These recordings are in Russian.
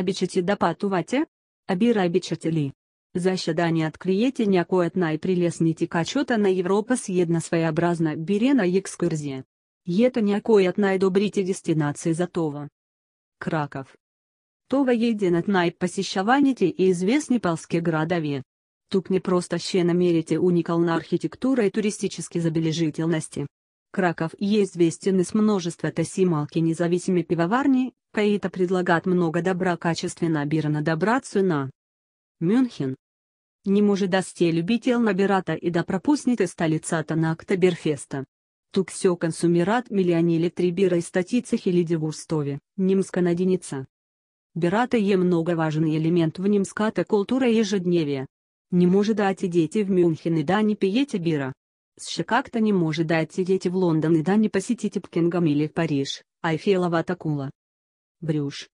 Обичате да патувате? Абира обичате ли? Защадание откриете някоя от най-прелесните качота на Европа с една своеобразна бирена екскурзия. И это някоя от най-добрите дестинации за това. Краков. Това един от най-посещаваните и известни полски градове. Тук не просто ще намерите уникальна архитектура и туристические забележительности. Краков е известен из множеството си малки независимые пивоварни, които предлагают много добра качественно бира на добра цена. Мюнхен. Не може да сте любител набирата и да пропуснете столицата на Октоберфеста. Тук все консумират миллиони литри бира и статицы хилиди в Урстове, немска наденица. Бирата е много важный элемент в немската культура ежедневия. Не може да отидете в Мюнхен и да не пиете бира. Ще как-то не може да отидете в Лондон и да не посетите Пкингам или Париж, Айфелова кула. Брюш.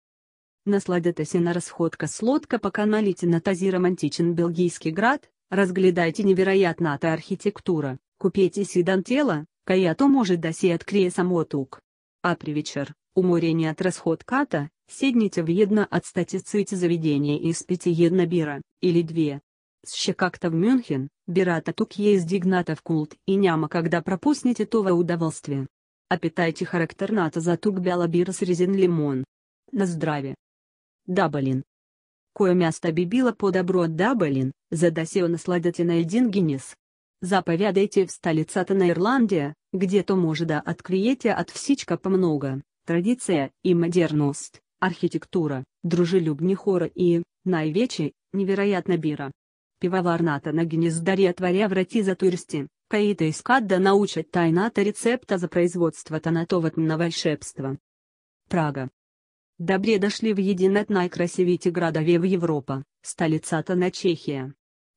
Насладитесь на расходка слодка пока налите на тази романтичен белгийский град, разглядайте невероятната архитектура, купите си дантела, каято може да си открие само тук. А при вечер, уморение от расходката, седните в едно от статиците заведения и спите една бира, или две. Ще как-то в Мюнхен, бирата тук есть в култ и няма когда пропуснете това удовольствие. Опитайте характерната за тук бяла бира с резин лимон. На здравие. Дабалин. Кое место би било по добро от Дабалин, за да се насладите на един гинес. Заповядайте в столицата на Ирландия, где то може да откриете от всичка помного, традиция и модерност, архитектура, дружелюбні хора и, най-вече, невероятно бира. Пивоварната на гнездаре отворя врати за туристи, каита искат да научат тайната рецепта за производство танатоватного волшебства. Прага. Добре дошли в един от най-красивите градове в Европа, столицата на Чехия.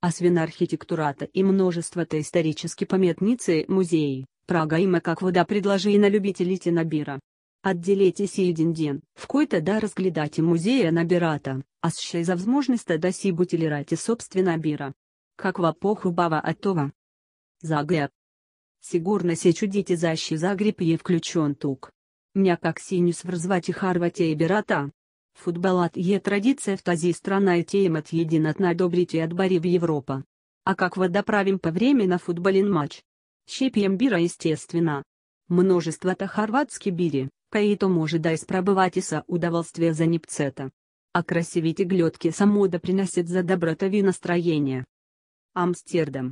Освен архитектурата и множеството исторически памятницы музеи, Прага има как вода предложи на любителите набира. Отделитесь един день, в който да разглядате музея набирата, а ще за возможността да си бутилирате собствена бира. Каква похубава от това? Загреб. Сигурно се чудите защи Загреб е включен тук. Някак си не свързвате Харватия и бирата. Футболът е традиция в тази страна и те имат един от най-добрите отбори в Европа. А как да правим по време на футболен матч? Щепьем бира естественно. Множеството хорватски бири, които може да изпробовать са удовольствие за непцета. А красивите гледки само да приносят за доброта ви настроение. Амстердам.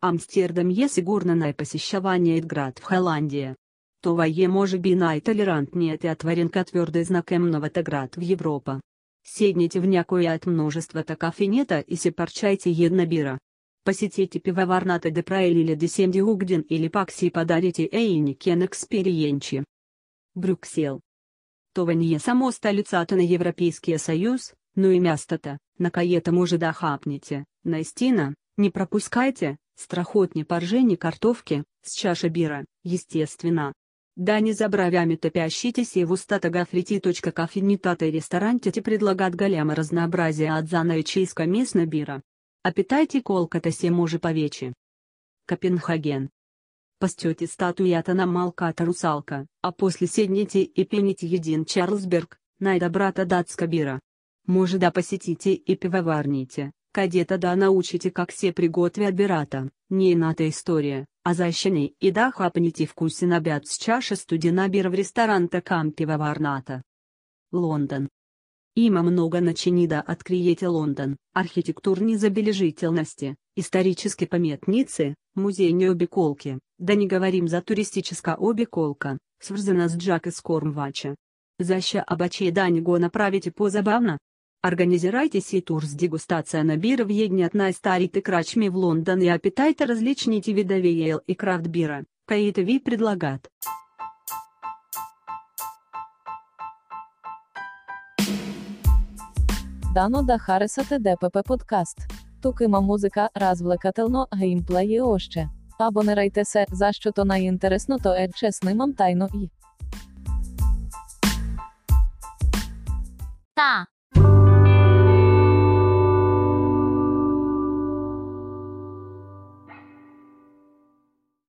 Амстердам е сигурно най-посещаваният град в Холландии. Това е може би най-толерантният и отворен к твърдой знакомновата град в Европа. Седните в някоя от множеството кафенета и се парчайте една бира. Посетите пивоварната депра или десемди угден или пак си подарите ейникен экспериенчи. Брюксел. Това не е само столицата на Европейския съюз, но и мястото, на което може да хапнете, наистина, не пропускайте, страхотни поржени картофки, с чаша бира, естественно. Да не забравяме топящите си в устата гафрити. Кафенитата и ресторанте предлагат голямо разнообразие от занаичийска местна бира. Опитайте колката се може повече. Копенгаген. Пастете статуята на малката русалка, а после седните и пените един Чарльзберг, най-добрата датска бира. Може да посетите и пивоварните, където да научите как се приготвят бирата, не ината история, а защени и да хапните вкусен обяд с чаша студена бира в ресторанта Кам пивоварната. Лондон. Има много начини да откриете Лондон, архитектурни забележительности, исторические памятницы, музейные обиколки, да не говорим за туристическая обиколка, свързана с Джак из Кормвача. Заща обаче да не го направите по-забавно? Организирайте си тур с дегустация на бира в едни от най-старите крачми в Лондон и опитайте различните видове ел и крафт бира, които ви предлагат. Дано да харесате ДПП подкаст. Тук има музика, развлекателно, геймплеї още. Абонирайте се, за що то найінтересно, то е чесним тайно і. Та.